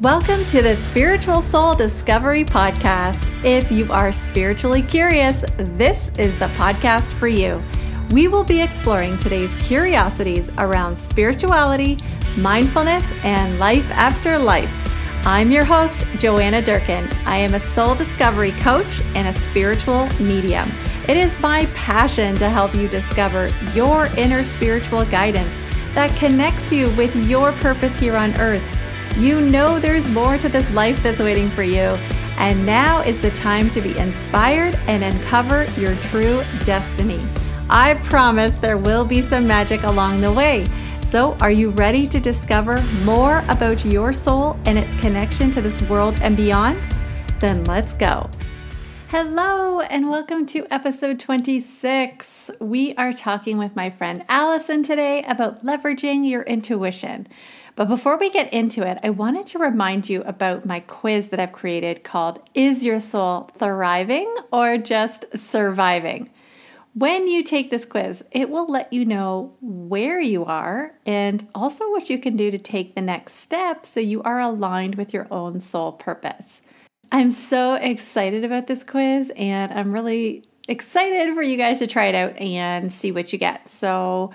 Welcome to the Spiritual Soul Discovery Podcast. If you are spiritually curious, this is the podcast for you. We will be exploring today's curiosities around spirituality, mindfulness, and life after life. I'm your host, Joanna Durkin. I am a soul discovery coach and a spiritual medium. It is my passion to help you discover your inner spiritual guidance that connects you with your purpose here on earth you know there's more to this life that's waiting for you. And now is the time to be inspired and uncover your true destiny. I promise there will be some magic along the way. So, are you ready to discover more about your soul and its connection to this world and beyond? Then let's go. Hello, and welcome to episode 26. We are talking with my friend Allison today about leveraging your intuition. But before we get into it, I wanted to remind you about my quiz that I've created called Is Your Soul Thriving or Just Surviving? When you take this quiz, it will let you know where you are and also what you can do to take the next step so you are aligned with your own soul purpose. I'm so excited about this quiz and I'm really excited for you guys to try it out and see what you get. So,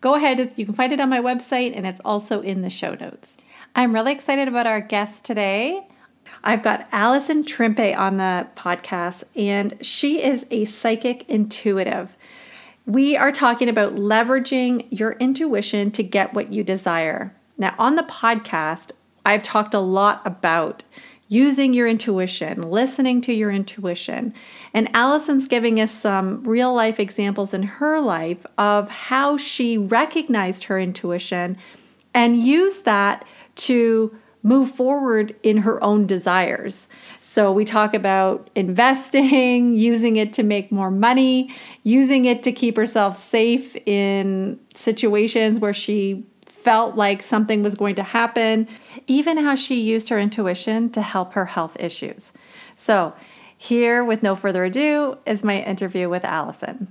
go ahead, you can find it on my website and it's also in the show notes. I'm really excited about our guest today. I've got Allison Trimpe on the podcast, and she is a psychic intuitive. We are talking about leveraging your intuition to get what you desire. Now, on the podcast, I've talked a lot about using your intuition, listening to your intuition. And Allison's giving us some real life examples in her life of how she recognized her intuition and used that to move forward in her own desires. So we talk about investing, using it to make more money, using it to keep herself safe in situations where she felt like something was going to happen, even how she used her intuition to help her health issues. So, here, with no further ado, is my interview with Allison.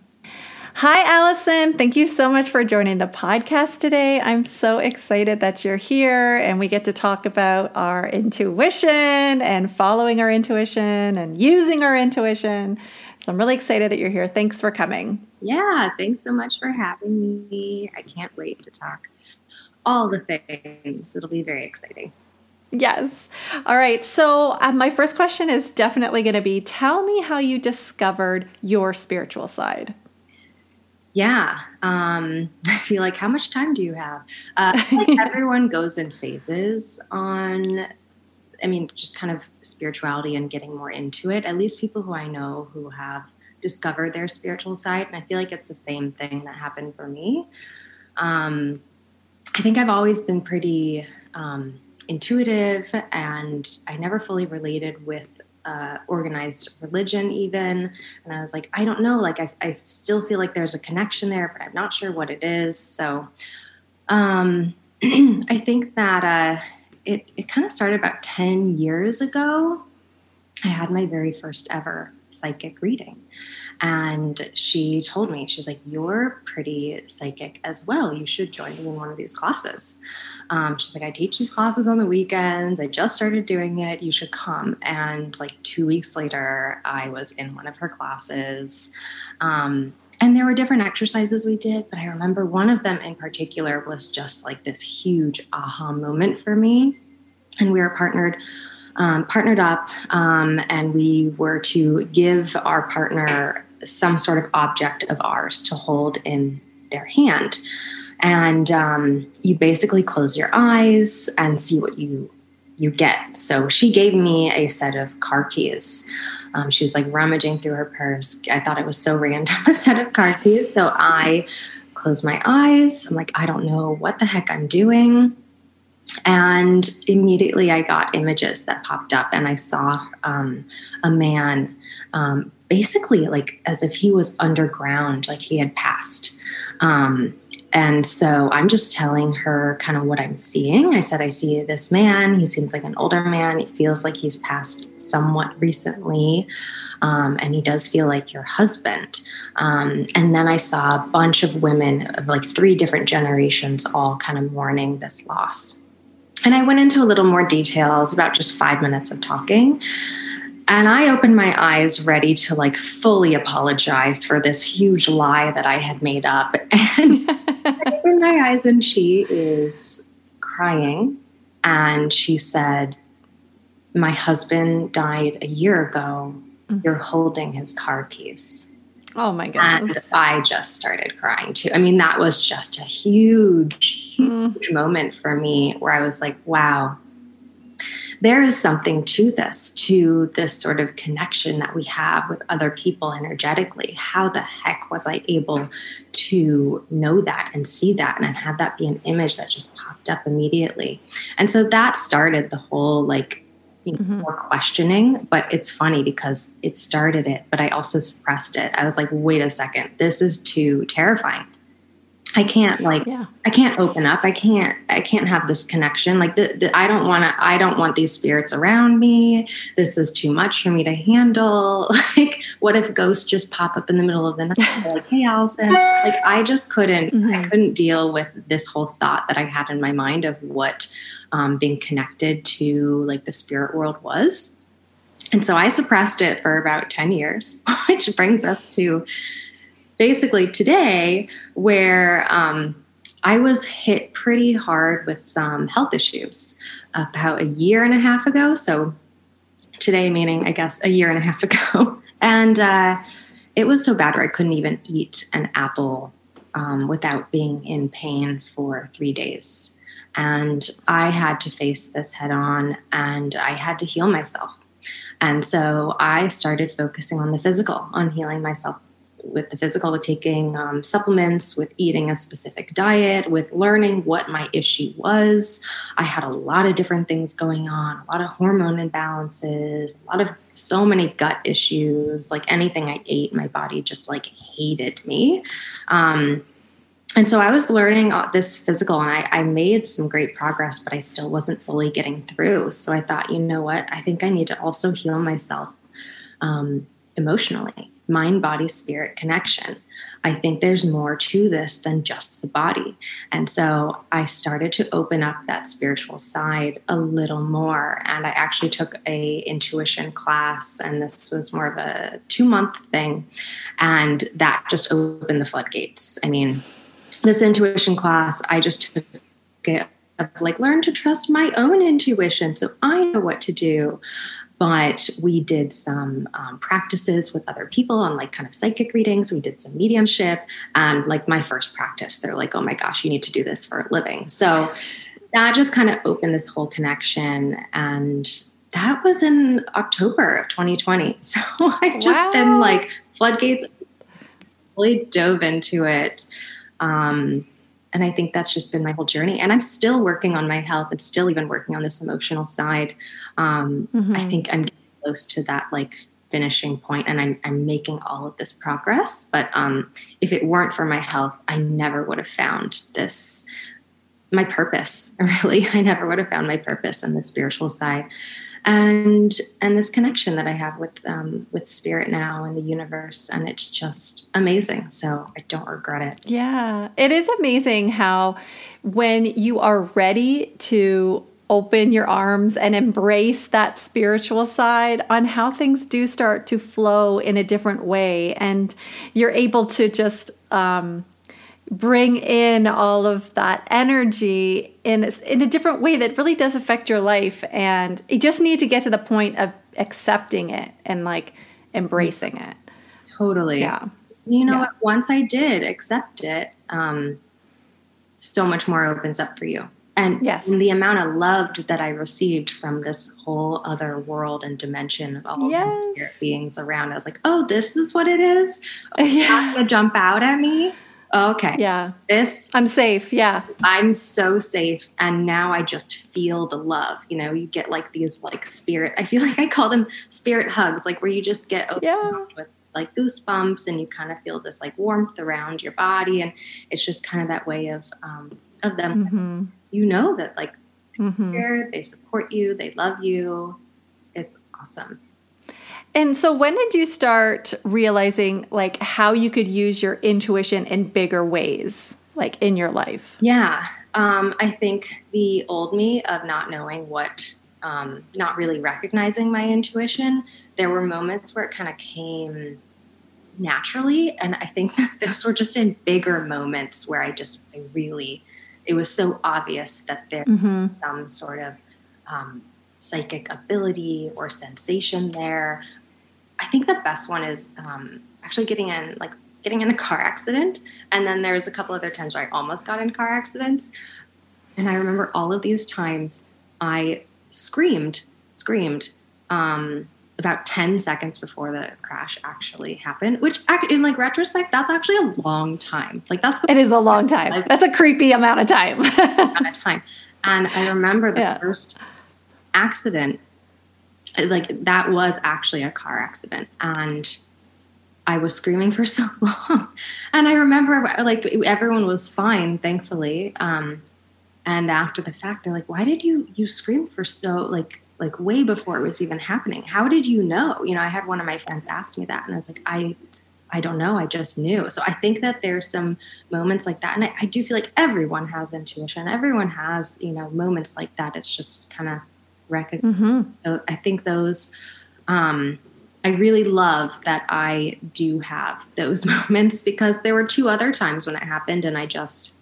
Hi, Allison. Thank you so much for joining the podcast today. I'm so excited that you're here and we get to talk about our intuition and following our intuition and using our intuition. So I'm really excited that you're here. Thanks for coming. Yeah, thanks so much for having me. I can't wait to talk all the things. It'll be very exciting. Yes. All right. So, uh, my first question is definitely going to be tell me how you discovered your spiritual side. Yeah. Um, I feel like, how much time do you have? Uh, like everyone goes in phases on, I mean, just kind of spirituality and getting more into it. At least people who I know who have discovered their spiritual side. And I feel like it's the same thing that happened for me. Um, I think I've always been pretty um, intuitive and I never fully related with uh, organized religion, even. And I was like, I don't know. Like, I, I, still feel like there's a connection there, but I'm not sure what it is. So um, I think that uh, it, it kind of started about 10 years ago. I had my very first ever psychic reading. And she told me, she's like, You're pretty psychic as well. You should join me in one of these classes. Um, she's like, I teach these classes on the weekends. I just started doing it. You should come. And like two weeks later, I was in one of her classes. Um, and there were different exercises we did, but I remember one of them in particular was just like this huge aha moment for me. And we were partnered um, partnered up um, and we were to give our partner some sort of object of ours to hold in their hand. And um, you basically close your eyes and see what you you get. So she gave me a set of car keys. Um, she was like rummaging through her purse. I thought it was so random a set of car keys. So I closed my eyes. I'm like, I don't know what the heck I'm doing. And immediately I got images that popped up, and I saw um, a man um, basically like as if he was underground, like he had passed. Um, and so I'm just telling her kind of what I'm seeing. I said, I see this man. He seems like an older man. It feels like he's passed somewhat recently. Um, and he does feel like your husband. Um, and then I saw a bunch of women of like three different generations all kind of mourning this loss. and I went into a little more detail. It was about just five minutes of talking. And I opened my eyes ready to like fully apologize for this huge lie that I had made up. And I opened my eyes and she is crying. And she said, My husband died a year ago. Mm-hmm. You're holding his car keys. Oh my goodness. And I just started crying too. I mean, that was just a huge, huge mm. moment for me where I was like, wow, there is something to this, to this sort of connection that we have with other people energetically. How the heck was I able to know that and see that and have that be an image that just popped up immediately? And so that started the whole like you know, mm-hmm. more questioning. But it's funny because it started it, but I also suppressed it. I was like, wait a second, this is too terrifying. I can't like yeah. I can't open up. I can't I can't have this connection. Like the, the, I don't want to I don't want these spirits around me. This is too much for me to handle. Like what if ghosts just pop up in the middle of the night like hey Allison. Like I just couldn't mm-hmm. I couldn't deal with this whole thought that I had in my mind of what um, being connected to like the spirit world was. And so I suppressed it for about 10 years, which brings us to basically today, where um, I was hit pretty hard with some health issues about a year and a half ago. So today, meaning I guess a year and a half ago. and uh, it was so bad where I couldn't even eat an apple um, without being in pain for three days. And I had to face this head on and I had to heal myself. And so I started focusing on the physical, on healing myself with the physical, with taking um, supplements, with eating a specific diet, with learning what my issue was. I had a lot of different things going on, a lot of hormone imbalances, a lot of so many gut issues. Like anything I ate, my body just like hated me. Um, and so I was learning this physical, and I, I, made some great progress, but I still wasn't fully getting through. So I thought, you know what? I think I need to also heal myself um, emotionally mind, body, spirit connection. I think there's more to this than just the body. And so I started to open up that spiritual side a little more. And I actually took a intuition class, and this was more of a two month thing. And that just opened the floodgates. I mean, this intuition class, I just took it like learn to trust my own intuition so I know what to do but we did some um, practices with other people on like kind of psychic readings we did some mediumship and like my first practice they're like oh my gosh you need to do this for a living so that just kind of opened this whole connection and that was in october of 2020 so i've just wow. been like floodgates really dove into it um, and I think that's just been my whole journey. And I'm still working on my health and still even working on this emotional side. Um, mm-hmm. I think I'm close to that like finishing point and I'm, I'm making all of this progress. But um, if it weren't for my health, I never would have found this, my purpose, really. I never would have found my purpose and the spiritual side and and this connection that I have with um, with spirit now and the universe, and it's just amazing. So I don't regret it. Yeah, it is amazing how when you are ready to open your arms and embrace that spiritual side on how things do start to flow in a different way. And you're able to just um, bring in all of that energy in in a different way that really does affect your life. And you just need to get to the point of accepting it and like embracing it. Totally. Yeah. You know yeah. what? Once i did accept it um so much more opens up for you and, yes. and the amount of love that I received from this whole other world and dimension of all yes. the spirit beings around, I was like, "Oh, this is what it is. Oh, yeah. gonna jump out at me." okay. Yeah. This I'm safe. Yeah. I'm so safe. And now I just feel the love. You know, you get like these like spirit, I feel like I call them spirit hugs, like where you just get yeah. with like goosebumps and you kind of feel this like warmth around your body. And it's just kind of that way of um of them. Mm-hmm. You know that like mm-hmm. they support you, they love you. It's awesome. And so when did you start realizing like how you could use your intuition in bigger ways like in your life? Yeah. Um, I think the old me of not knowing what, um, not really recognizing my intuition, there were moments where it kind of came naturally. And I think those were just in bigger moments where I just I really, it was so obvious that there mm-hmm. was some sort of um, psychic ability or sensation there. I think the best one is um, actually getting in, like getting in a car accident. And then there's a couple other times where I almost got in car accidents. And I remember all of these times I screamed, screamed. Um, about 10 seconds before the crash actually happened which in like retrospect that's actually a long time. Like that's it is a long time. That's a creepy amount of time. Amount of time. And i remember the yeah. first accident like that was actually a car accident and i was screaming for so long. And i remember like everyone was fine thankfully um and after the fact they're like why did you you scream for so like like way before it was even happening. How did you know? You know, I had one of my friends ask me that, and I was like, I, I don't know. I just knew. So I think that there's some moments like that, and I, I do feel like everyone has intuition. Everyone has, you know, moments like that. It's just kind of recognized. Mm-hmm. So I think those. Um, I really love that I do have those moments because there were two other times when it happened, and I just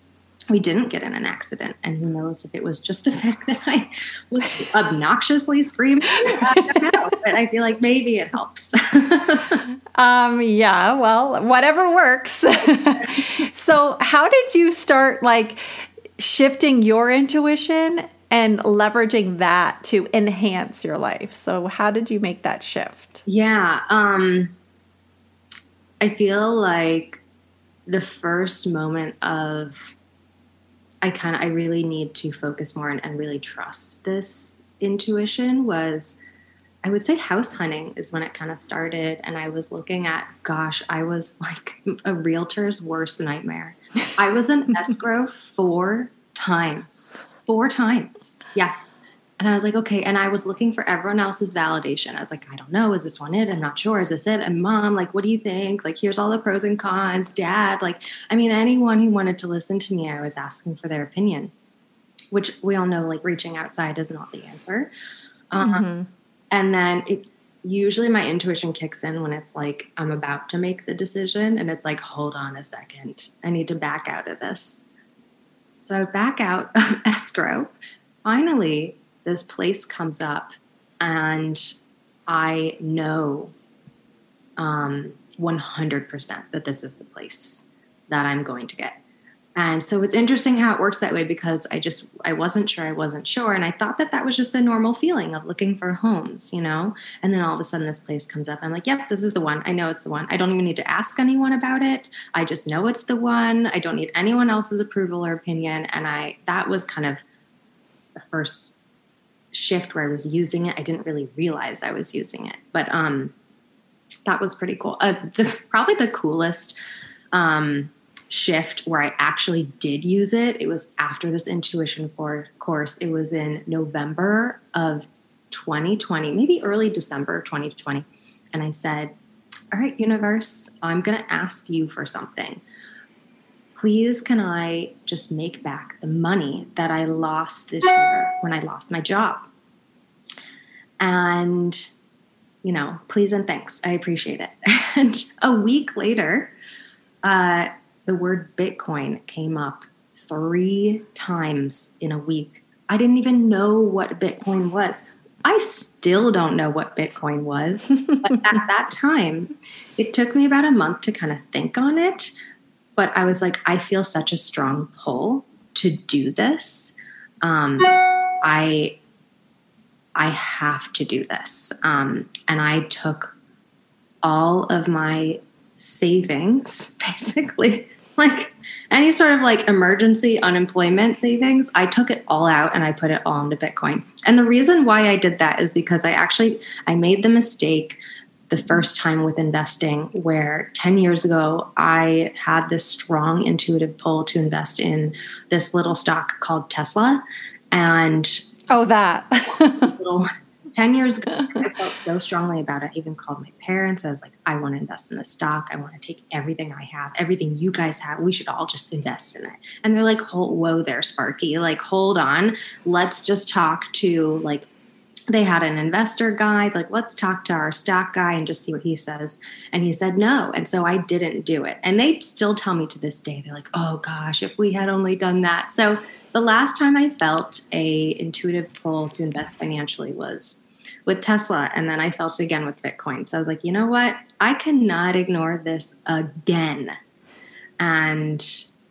we didn't get in an accident. And who knows if it was just the fact that I was obnoxiously screaming. I but I feel like maybe it helps. um, yeah, well, whatever works. so, how did you start like shifting your intuition and leveraging that to enhance your life? So, how did you make that shift? Yeah. Um, I feel like the first moment of I kind of I really need to focus more and, and really trust this intuition was I would say house hunting is when it kind of started and I was looking at gosh I was like a realtor's worst nightmare. I was an escrow four times. Four times. Yeah. And I was like, okay. And I was looking for everyone else's validation. I was like, I don't know. Is this one it? I'm not sure. Is this it? And mom, like, what do you think? Like, here's all the pros and cons. Dad, like, I mean, anyone who wanted to listen to me, I was asking for their opinion, which we all know, like, reaching outside is not the answer. Um, mm-hmm. And then it usually my intuition kicks in when it's like I'm about to make the decision and it's like, hold on a second. I need to back out of this. So I back out of escrow. Finally, this place comes up and I know um, 100% that this is the place that I'm going to get. And so it's interesting how it works that way because I just I wasn't sure I wasn't sure and I thought that that was just the normal feeling of looking for homes, you know. And then all of a sudden this place comes up. I'm like, "Yep, this is the one. I know it's the one. I don't even need to ask anyone about it. I just know it's the one. I don't need anyone else's approval or opinion." And I that was kind of the first shift where I was using it. I didn't really realize I was using it, but um, that was pretty cool. Uh, the, probably the coolest um, shift where I actually did use it. It was after this intuition for course. It was in November of 2020, maybe early December 2020, and I said, "All right, universe, I'm going to ask you for something." please can I just make back the money that I lost this year when I lost my job? And, you know, please and thanks. I appreciate it. And a week later, uh, the word Bitcoin came up three times in a week. I didn't even know what Bitcoin was. I still don't know what Bitcoin was. but at that time, it took me about a month to kind of think on it. But I was like, I feel such a strong pull to do this. Um, I I have to do this. Um, and I took all of my savings, basically, like any sort of like emergency unemployment savings, I took it all out and I put it all into Bitcoin. And the reason why I did that is because I actually I made the mistake the first time with investing where 10 years ago I had this strong intuitive pull to invest in this little stock called Tesla and Oh, that. little 10 years ago, I felt so strongly about it. I even called my parents. I was like, I want to invest in the stock. I want to take everything I have, everything you guys have. We should all just invest in it. And they're like, whoa there, Sparky. Like, hold on. Let's just talk to like they had an investor guide like let's talk to our stock guy and just see what he says and he said no and so i didn't do it and they still tell me to this day they're like oh gosh if we had only done that so the last time i felt a intuitive pull to invest financially was with tesla and then i felt it again with bitcoin. So i was like you know what? I cannot ignore this again. And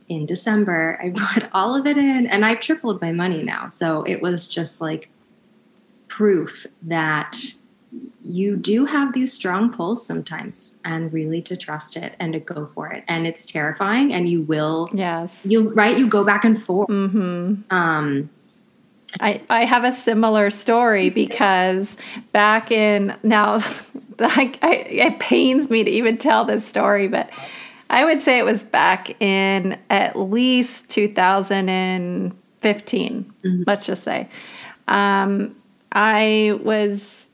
in december i put all of it in and i've tripled my money now. So it was just like proof that you do have these strong pulls sometimes and really to trust it and to go for it. And it's terrifying and you will yes. you right? You go back and forth. Mm-hmm. um I, I have a similar story because back in now I, I, it pains me to even tell this story but i would say it was back in at least 2015 mm-hmm. let's just say. Um, I was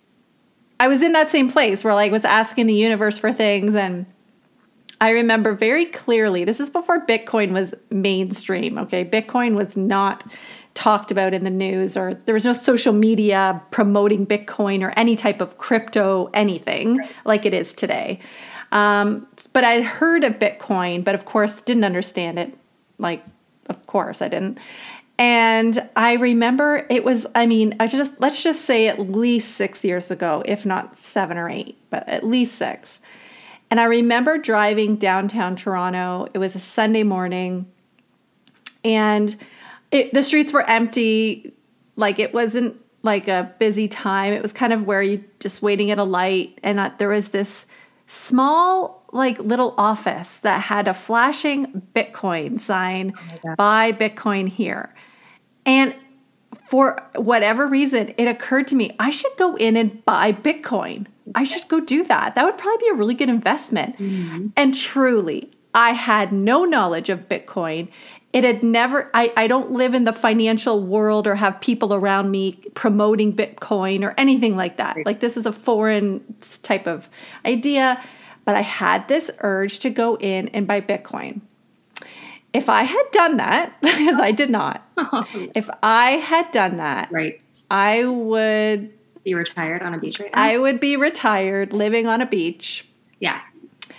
I was in that same place where like was asking the universe for things and I remember very clearly this is before Bitcoin was mainstream, okay? Bitcoin was not talked about in the news or there was no social media promoting Bitcoin or any type of crypto anything like it is today. Um, but I'd heard of Bitcoin, but of course didn't understand it. Like, of course I didn't. And I remember it was, I mean, I just, let's just say at least six years ago, if not seven or eight, but at least six. And I remember driving downtown Toronto. It was a Sunday morning and it, the streets were empty. Like it wasn't like a busy time. It was kind of where you just waiting at a light. And uh, there was this small, like little office that had a flashing Bitcoin sign, oh buy Bitcoin here. And for whatever reason, it occurred to me I should go in and buy Bitcoin. I should go do that. That would probably be a really good investment. Mm-hmm. And truly, I had no knowledge of Bitcoin. It had never, I, I don't live in the financial world or have people around me promoting Bitcoin or anything like that. Right. Like, this is a foreign type of idea. But I had this urge to go in and buy Bitcoin if I had done that, because I did not, if I had done that, right, I would be retired on a beach right now. I would be retired living on a beach. Yeah.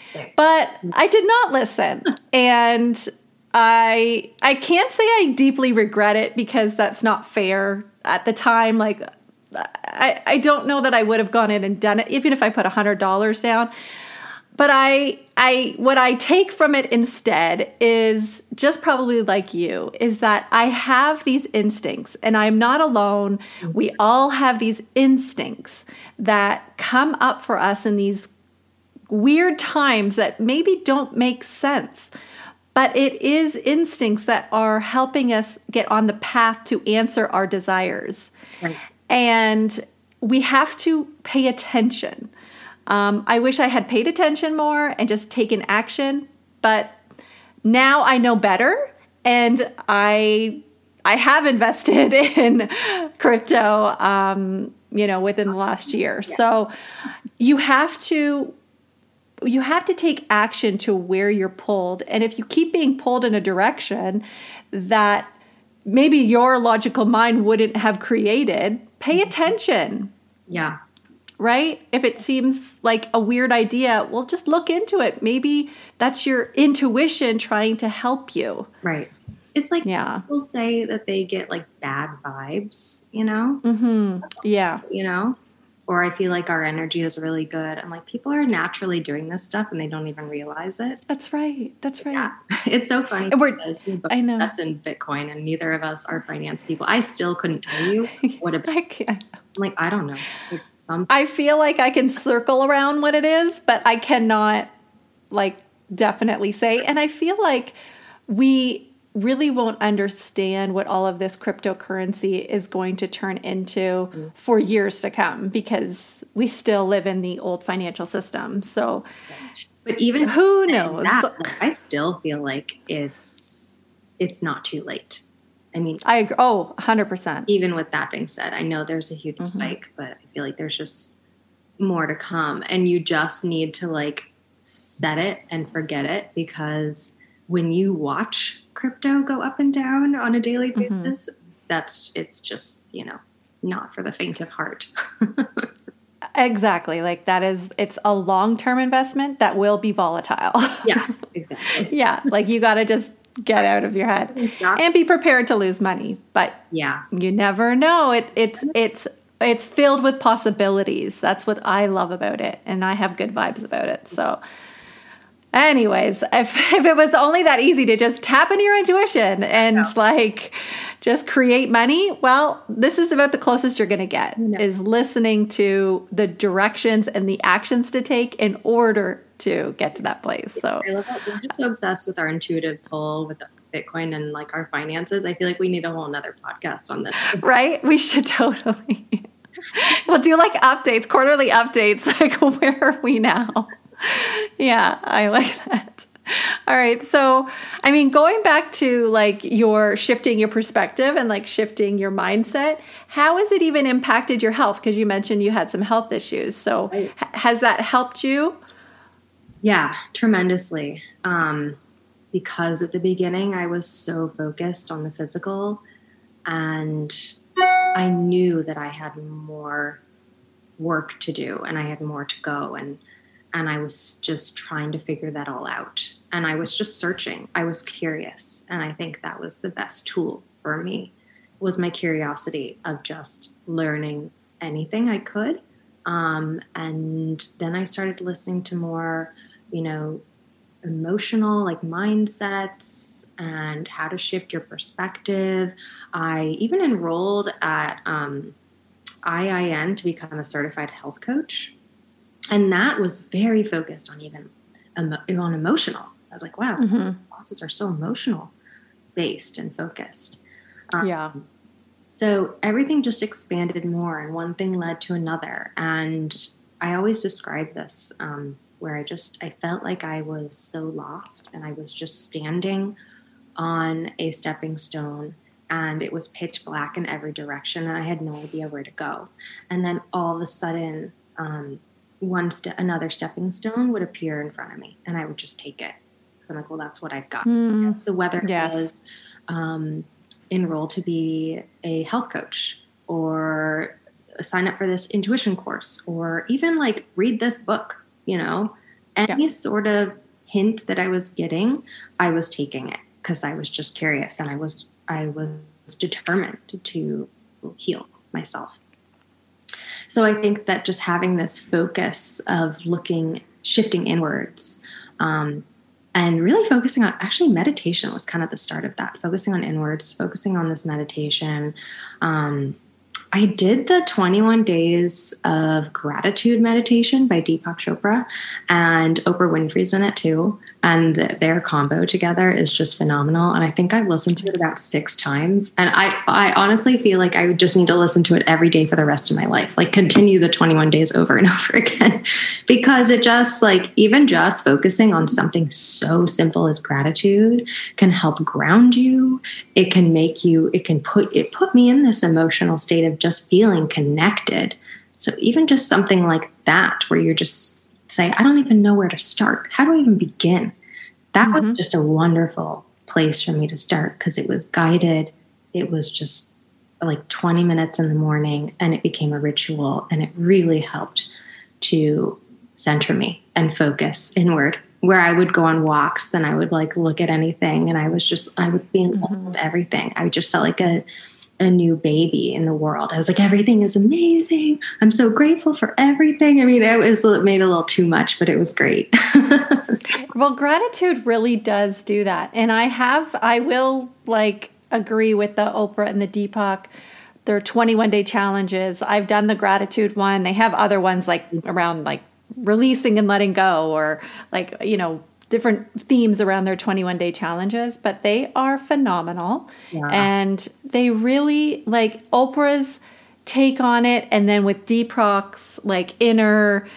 Same. But I did not listen. and I I can't say I deeply regret it because that's not fair at the time like I, I don't know that I would have gone in and done it even if I put a hundred dollars down but I I what I take from it instead is just probably like you is that I have these instincts and I'm not alone. We all have these instincts that come up for us in these weird times that maybe don't make sense. But it is instincts that are helping us get on the path to answer our desires. Right. And we have to pay attention. Um, I wish I had paid attention more and just taken action, but now I know better, and I I have invested in crypto, um, you know, within the last year. So you have to you have to take action to where you're pulled, and if you keep being pulled in a direction that maybe your logical mind wouldn't have created, pay attention. Yeah right? If it seems like a weird idea, well, just look into it. Maybe that's your intuition trying to help you. Right. It's like yeah. people say that they get like bad vibes, you know? Mm-hmm. Yeah. You know? Or I feel like our energy is really good. I'm like, people are naturally doing this stuff and they don't even realize it. That's right. That's right. Yeah. It's so funny we're, we I know. invest in Bitcoin and neither of us are finance people. I still couldn't tell you what a Bitcoin I'm like, I don't know. It's some I feel like I can circle around what it is, but I cannot like definitely say. And I feel like we really won't understand what all of this cryptocurrency is going to turn into mm. for years to come because we still live in the old financial system. So, but even who knows? That, I still feel like it's it's not too late. I mean, I agree. Oh, 100%. even with that being said, I know there's a huge Mhm. spike, but I feel like there's just more to come. And you just need to like set it and forget it because when you watch crypto go up and down on a daily Mhm. basis, that's it's just, you know, not for the faint of heart. Exactly. Like that is, it's a long term investment that will be volatile. yeah, exactly. yeah. Like you got to just get out of your head and be prepared to lose money. But yeah. you never know. It, it's, it's, it's filled with possibilities. That's what I love about it. And I have good vibes about it. So, anyways, if, if it was only that easy to just tap into your intuition and Yeah. like just create money, well, this is about the closest you're going to get Yeah. is listening to the directions and the actions to take in order to get to that place. So, I love how we're just so obsessed with our intuitive pull with Bitcoin and like our finances. I feel like we need a whole nother podcast on this. right? We should totally. we'll do like updates, quarterly updates. Like, where are we now? Yeah, I like that. All right. So, I mean, going back to like your shifting your perspective and like shifting your mindset, how has it even impacted your health? Because you mentioned you had some health issues. So, Right. has that helped you? Yeah, tremendously. Um, because at the beginning I was so focused on the physical and I knew that I had more work to do and I had more to go and and I was just trying to figure that all out. And I was just searching. I was curious. And I think that was the best tool for me was my curiosity of just learning anything I could. Um, and then I started listening to more, you know, emotional like mindsets and how to shift your perspective. I even enrolled at um, IIN to become a certified health coach. And that was very focused on even emo- on emotional. I was like, wow, Mhm. classes are so emotional based and focused. Um, Yeah. so everything just expanded more, and one thing led to another. And I always describe this um, where I just I felt like I was so lost, and I was just standing on a stepping stone, and it was pitch black in every direction, and I had no idea where to go. And then all of a sudden, um, one step, another stepping stone would appear in front of me, and I would just take it. So I'm like, well, that's what I've got. Mm. So whether it Yes. was um, enroll to be a health coach or sign up for this intuition course or even like read this book, you know, any sort of hint that I was getting, I was taking it because I was just curious and I was I was determined to heal myself. So I think that just having this focus of looking, shifting inwards, um, and really focusing on actually meditation was kind of the start of that focusing on inwards focusing on this meditation. Um, i did the 21 days of gratitude meditation by deepak chopra and oprah winfrey's in it too and th- their combo together is just phenomenal. And i think i've listened to it about six times. And i i honestly feel like i just need to listen to it every day for the rest of my life like continue the 21 days over and over again. Because it just like even just focusing on something so simple as gratitude can help ground you. It can make you it can put it put me in this emotional state of just feeling connected. So even just something like that where you're just say i don't even know where to start. How do i even begin? That Mhm. was just a wonderful place for me to start because it was guided. It was just like 20 minutes in the morning and it became a ritual and it really helped to center me and focus inward. Where i would go on walks and i would like look at anything and i was just i would be in love Mhm. with everything. I just felt like a a new baby in the world. I was like, everything is amazing. I'm so grateful for everything. I mean, it was made a little too much, but it was great. Well, gratitude really does do that. And I have, I will like agree with the Oprah and the Deepak, their 21 day challenges. I've done the gratitude one. They have other ones like around like releasing and letting go or like, you know, different themes around their 21 day challenges, but they are phenomenal. Yeah. And they really like Oprah's take on it. And then with Deepak's like inner,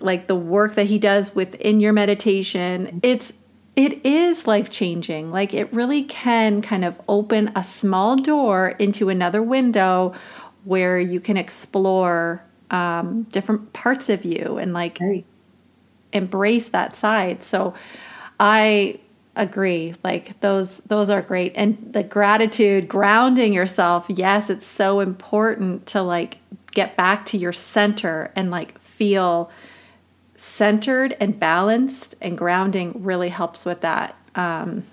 like the work that he does within your meditation it's it is life changing. Like it really can kind of open a small door into another window where you can explore um, different parts of you and like Right. Embrace that side. So I agree. Like those those are great. And the gratitude, grounding yourself, yes, it's so important to like get back to your center and like feel centered and balanced and grounding really helps with that. Um,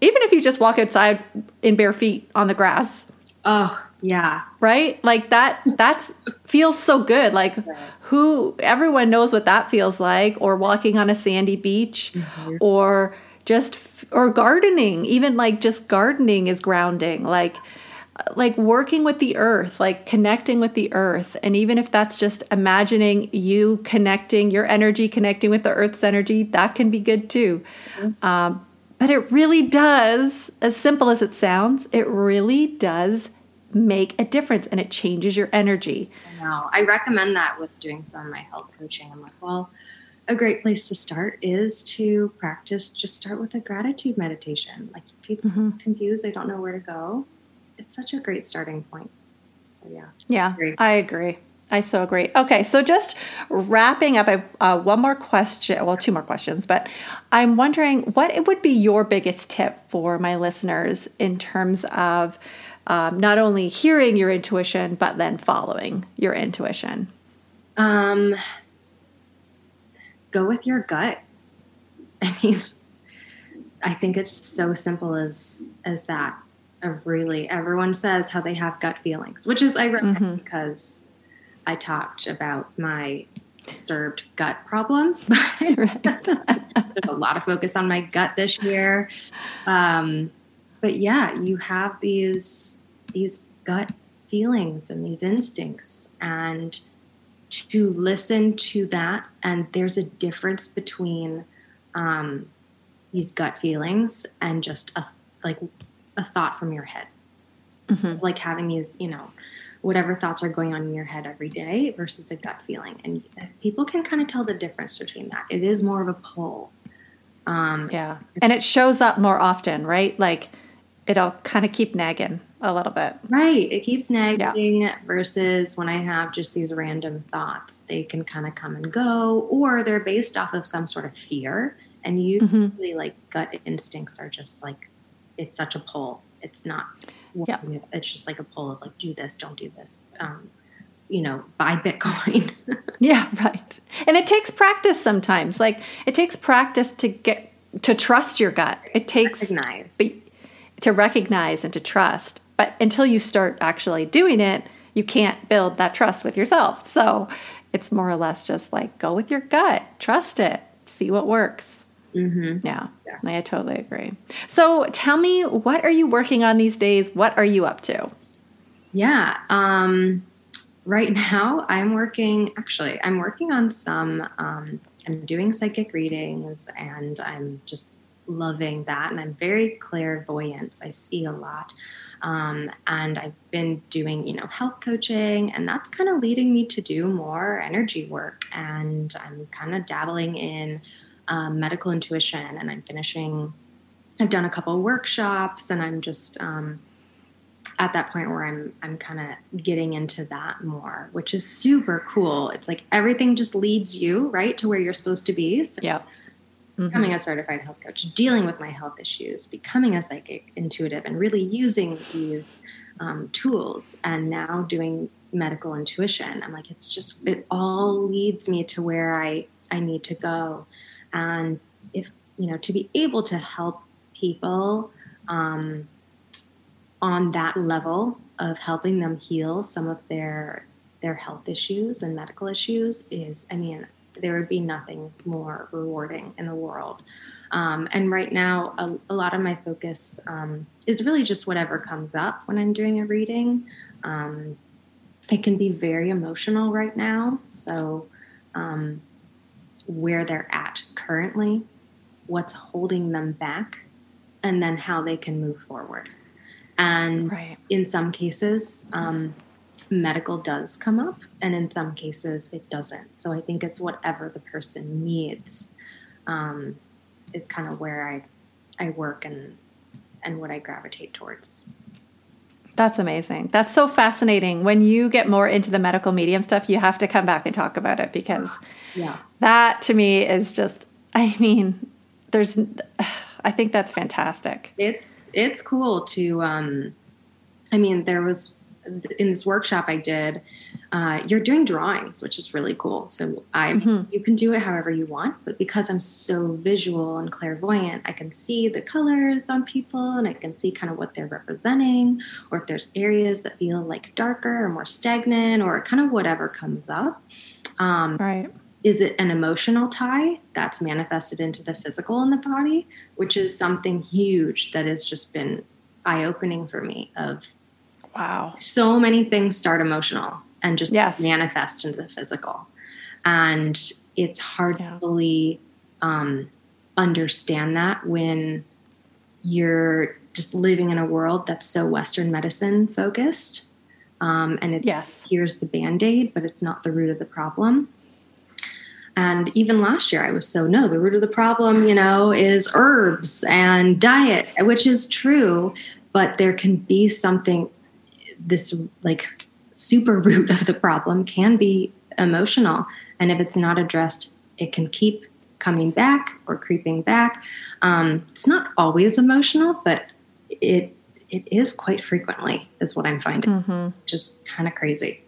even if you just walk outside in bare feet on the grass, Oh, yeah. right? Like that that's feels so good. Like who everyone knows what that feels like or walking on a sandy beach mm-hmm. or just or gardening. Even like just gardening is grounding. Like uh, like working with the earth, like connecting with the earth. And even if that's just imagining you connecting your energy, connecting with the earth's energy, that can be good too. Mm-hmm. Um, but it really does, as simple as it sounds, it really does make a difference and it changes your energy. I know. I recommend that with doing some of my health coaching. I'm like, well, a great place to start is to practice. Just start with a gratitude meditation. Like people Mhm. are confused, they don't know where to go. It's such a great starting point. So yeah, Yeah, Agree. I agree. I so agree. Okay, so just wrapping up, I have uh, one more question. Well, two more questions, but I'm wondering what it would be your biggest tip for my listeners in terms of um, not only hearing your intuition, but then following your intuition. um, go with your gut. I mean, I think it's so simple as as that. A really, everyone says how they have gut feelings, which is ironic Mhm. because I talked about my disturbed gut problems. There's a lot of focus on my gut this year. Um, but yeah, you have these these gut feelings and these instincts, and to listen to that. And there's a difference between um, these gut feelings and just a like a thought from your head, Mhm. like having these, you know, whatever thoughts are going on in your head every day versus a gut feeling. And people can kind of tell the difference between that. It is more of a pull. Um, Yeah, and it shows up more often, right? Like it'll kind of keep nagging a little bit. Right. It keeps nagging versus when I have just these random thoughts, they can kind of come and go, or they're based off of some sort of fear. And Mhm. usually, like, gut instincts are just like, it's such a pull. It's not, Yeah. it's just like a pull of like, do this, don't do this. Um, you know, buy Bitcoin. Yeah, right. And it takes practice sometimes. Like it takes practice to get to trust your gut. It takes Recognize. but to recognize and to trust. But until you start actually doing it, you can't build that trust with yourself. So it's more or less just like go with your gut, trust it, see what works. Mm-hmm. Yeah, Exactly. I totally agree. So tell me, what are you working on these days? What are you up to? Yeah. Um, right now, I'm working, actually, I'm working on some, um, I'm doing psychic readings and I'm just loving that. And I'm very clairvoyant. I see a lot. Um, and I've been doing, you know, health coaching, and that's kind of leading me to do more energy work. And I'm kind of dabbling in um, medical intuition, and I'm finishing. I've done a couple workshops, and I'm just um, at that point where I'm I'm kind of getting into that more, which is super cool. It's like everything just leads you right to where you're supposed to be. So Yeah. Mhm. becoming a certified health coach, dealing with my health issues, becoming a psychic intuitive, and really using these um, tools, and now doing medical intuition. I'm like, it's just it all leads me to where I I need to go, and if you know to be able to help people um, on that level of helping them heal some of their their health issues and medical issues is, I mean, there would be nothing more rewarding in the world. Um, and right now, a, a lot of my focus um, is really just whatever comes up when I'm doing a reading. Um, it can be very emotional right now. So, um, where they're at currently, what's holding them back, and then how they can move forward. And Right. in some cases, um, medical does come up, and in some cases, it doesn't. So I think it's whatever the person needs. Um, is kind of where I I work and and what I gravitate towards. That's amazing. That's so fascinating. When you get more into the medical medium stuff, you have to come back and talk about it because yeah. that to me is just I mean, there's I think that's fantastic. It's it's cool to um I mean, there was in this workshop I did, uh, you're doing drawings, which is really cool. So I, mm-hmm. you can do it however you want, but because I'm so visual and clairvoyant, I can see the colors on people and I can see kind of what they're representing, or if there's areas that feel like darker or more stagnant, or kind of whatever comes up. Um, right. Is it an emotional tie that's manifested into the physical in the body, which is something huge that has just been eye opening for me of Wow. So many things start emotional and just yes. manifest into the physical. And it's hard yeah. to fully um, understand that when you're just living in a world that's so Western medicine focused. Um, and it, yes. here's the band aid, but it's not the root of the problem. And even last year, I was so, no, the root of the problem, you know, is herbs and diet, which is true, but there can be something this like super root of the problem can be emotional. And if it's not addressed, it can keep coming back or creeping back. Um, it's not always emotional, but it it is quite frequently, is what I'm finding. Mm-hmm. Just kind of crazy.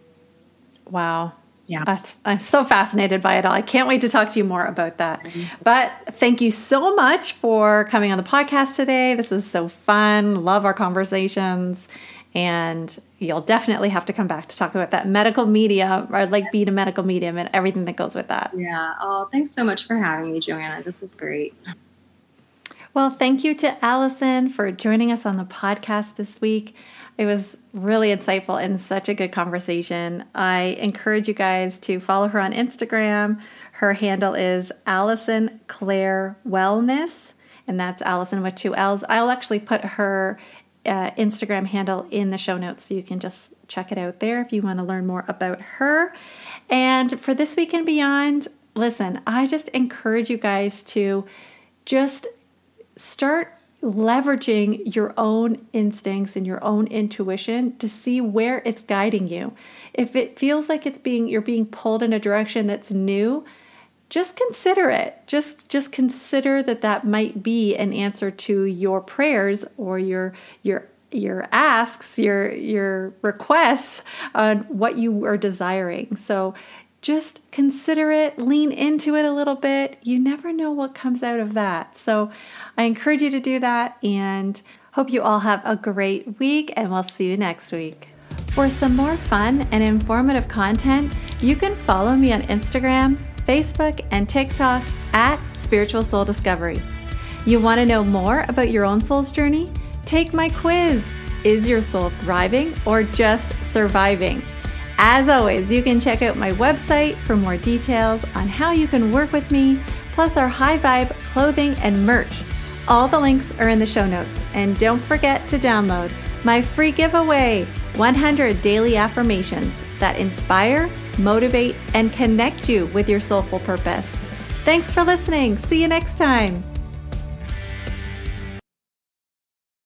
Wow. Yeah. That's, I'm so fascinated by it all. I can't wait to talk to you more about that. Mm-hmm. But thank you so much for coming on the podcast today. This was so fun. Love our conversations. And you'll definitely have to come back to talk about that medical media or like being a medical medium and everything that goes with that. Yeah. Oh, thanks so much for having me, Joanna. This was great. Well, thank you to Allison for joining us on the podcast this week. It was really insightful and such a good conversation. I encourage you guys to follow her on Instagram. Her handle is Allison Claire Wellness, and that's Allison with two L's. I'll actually put her uh, Instagram handle in the show notes. So you can just check it out there if you want to learn more about her. And for this week and beyond, listen, I just encourage you guys to just start leveraging your own instincts and your own intuition to see where it's guiding you. If it feels like it's being you're being pulled in a direction that's new, just consider it just just consider that that might be an answer to your prayers or your your your asks your your requests on what you are desiring so just consider it lean into it a little bit you never know what comes out of that so i encourage you to do that and hope you all have a great week and we'll see you next week for some more fun and informative content you can follow me on instagram Facebook, and TikTok at Spiritual Soul Discovery. You want to know more about your own soul's journey? Take my quiz. Is your soul thriving or just surviving? As always, you can check out my website for more details on how you can work with me, plus our high vibe clothing and merch. All the links are in the show notes. And don't forget to download my free giveaway 100 daily affirmations that inspire, motivate, and connect you with your soulful purpose. Thanks for listening. See you next time.